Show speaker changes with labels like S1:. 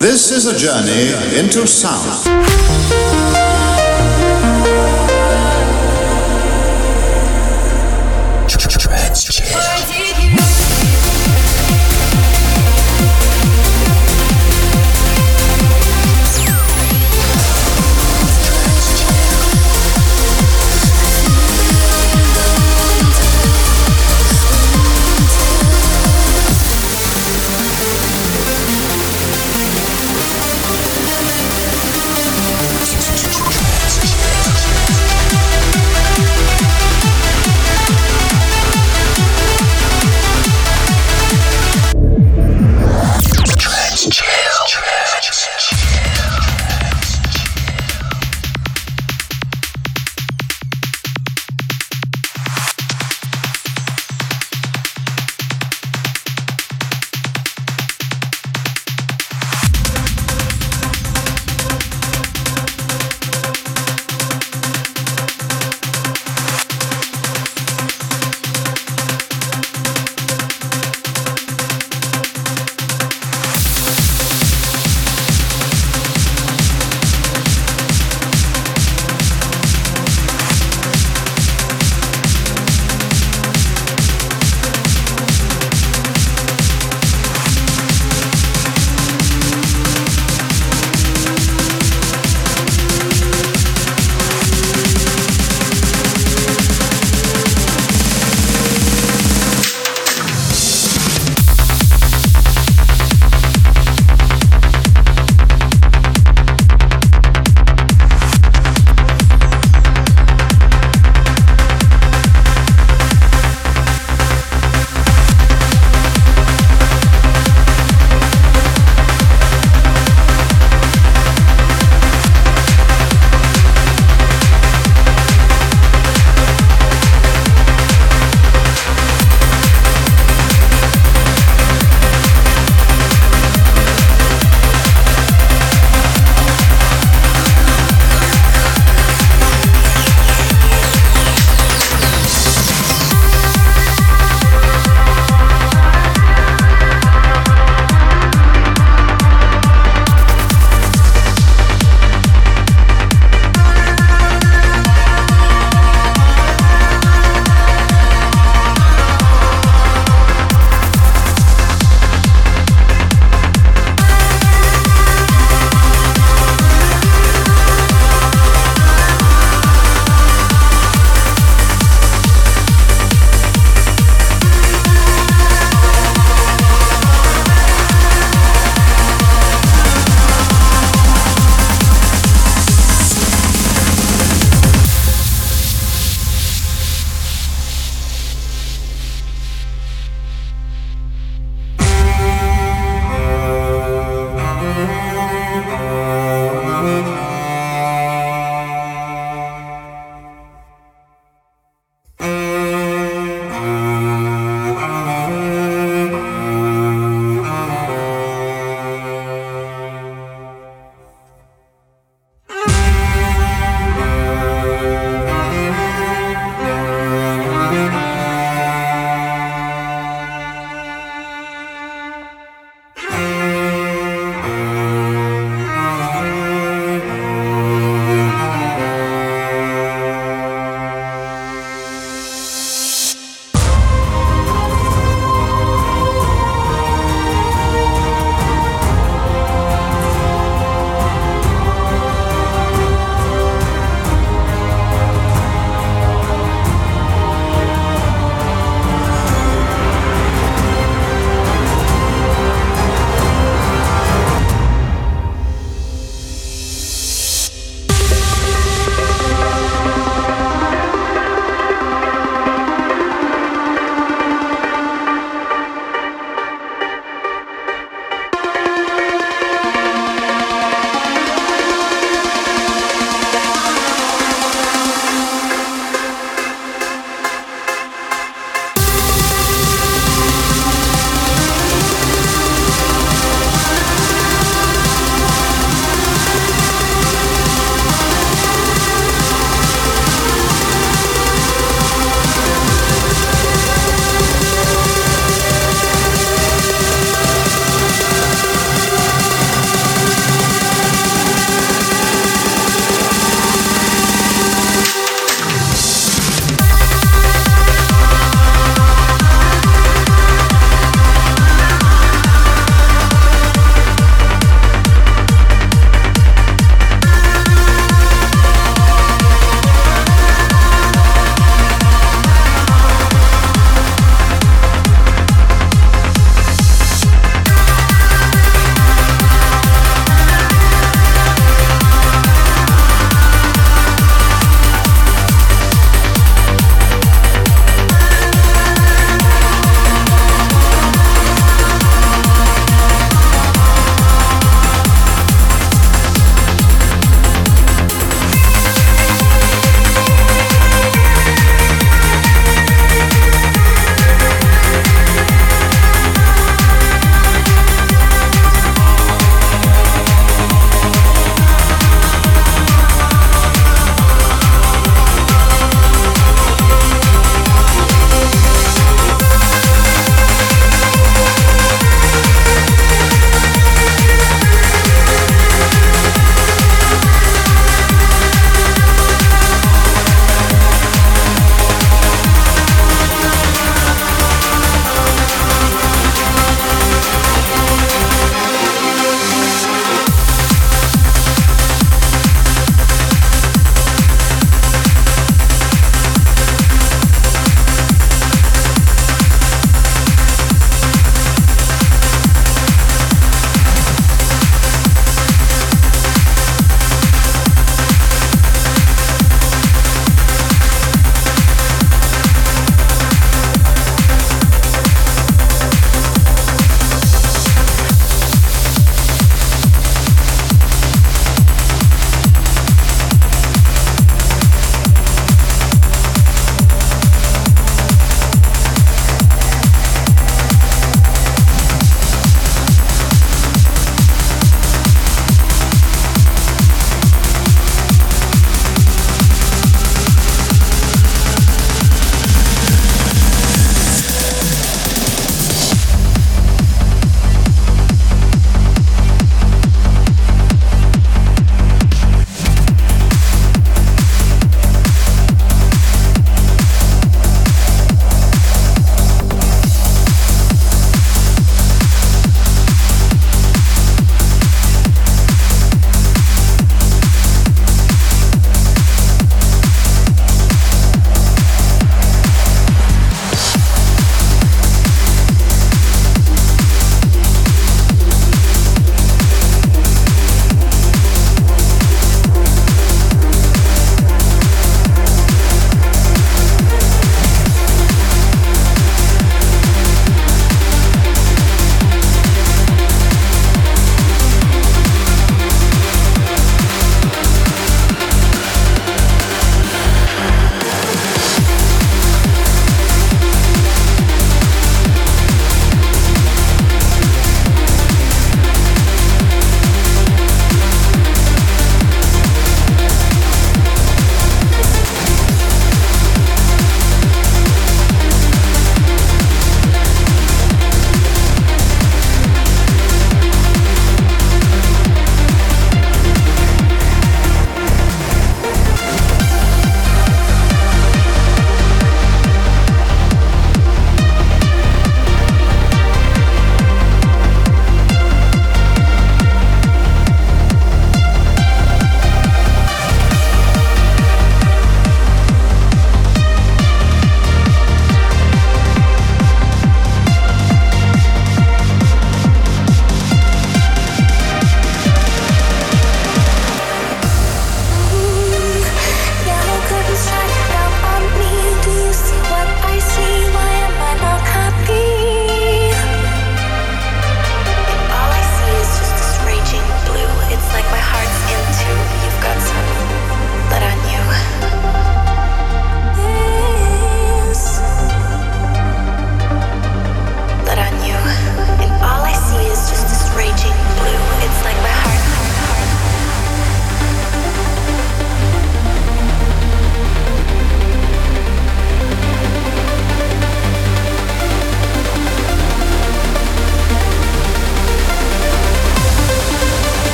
S1: This is a journey into sound.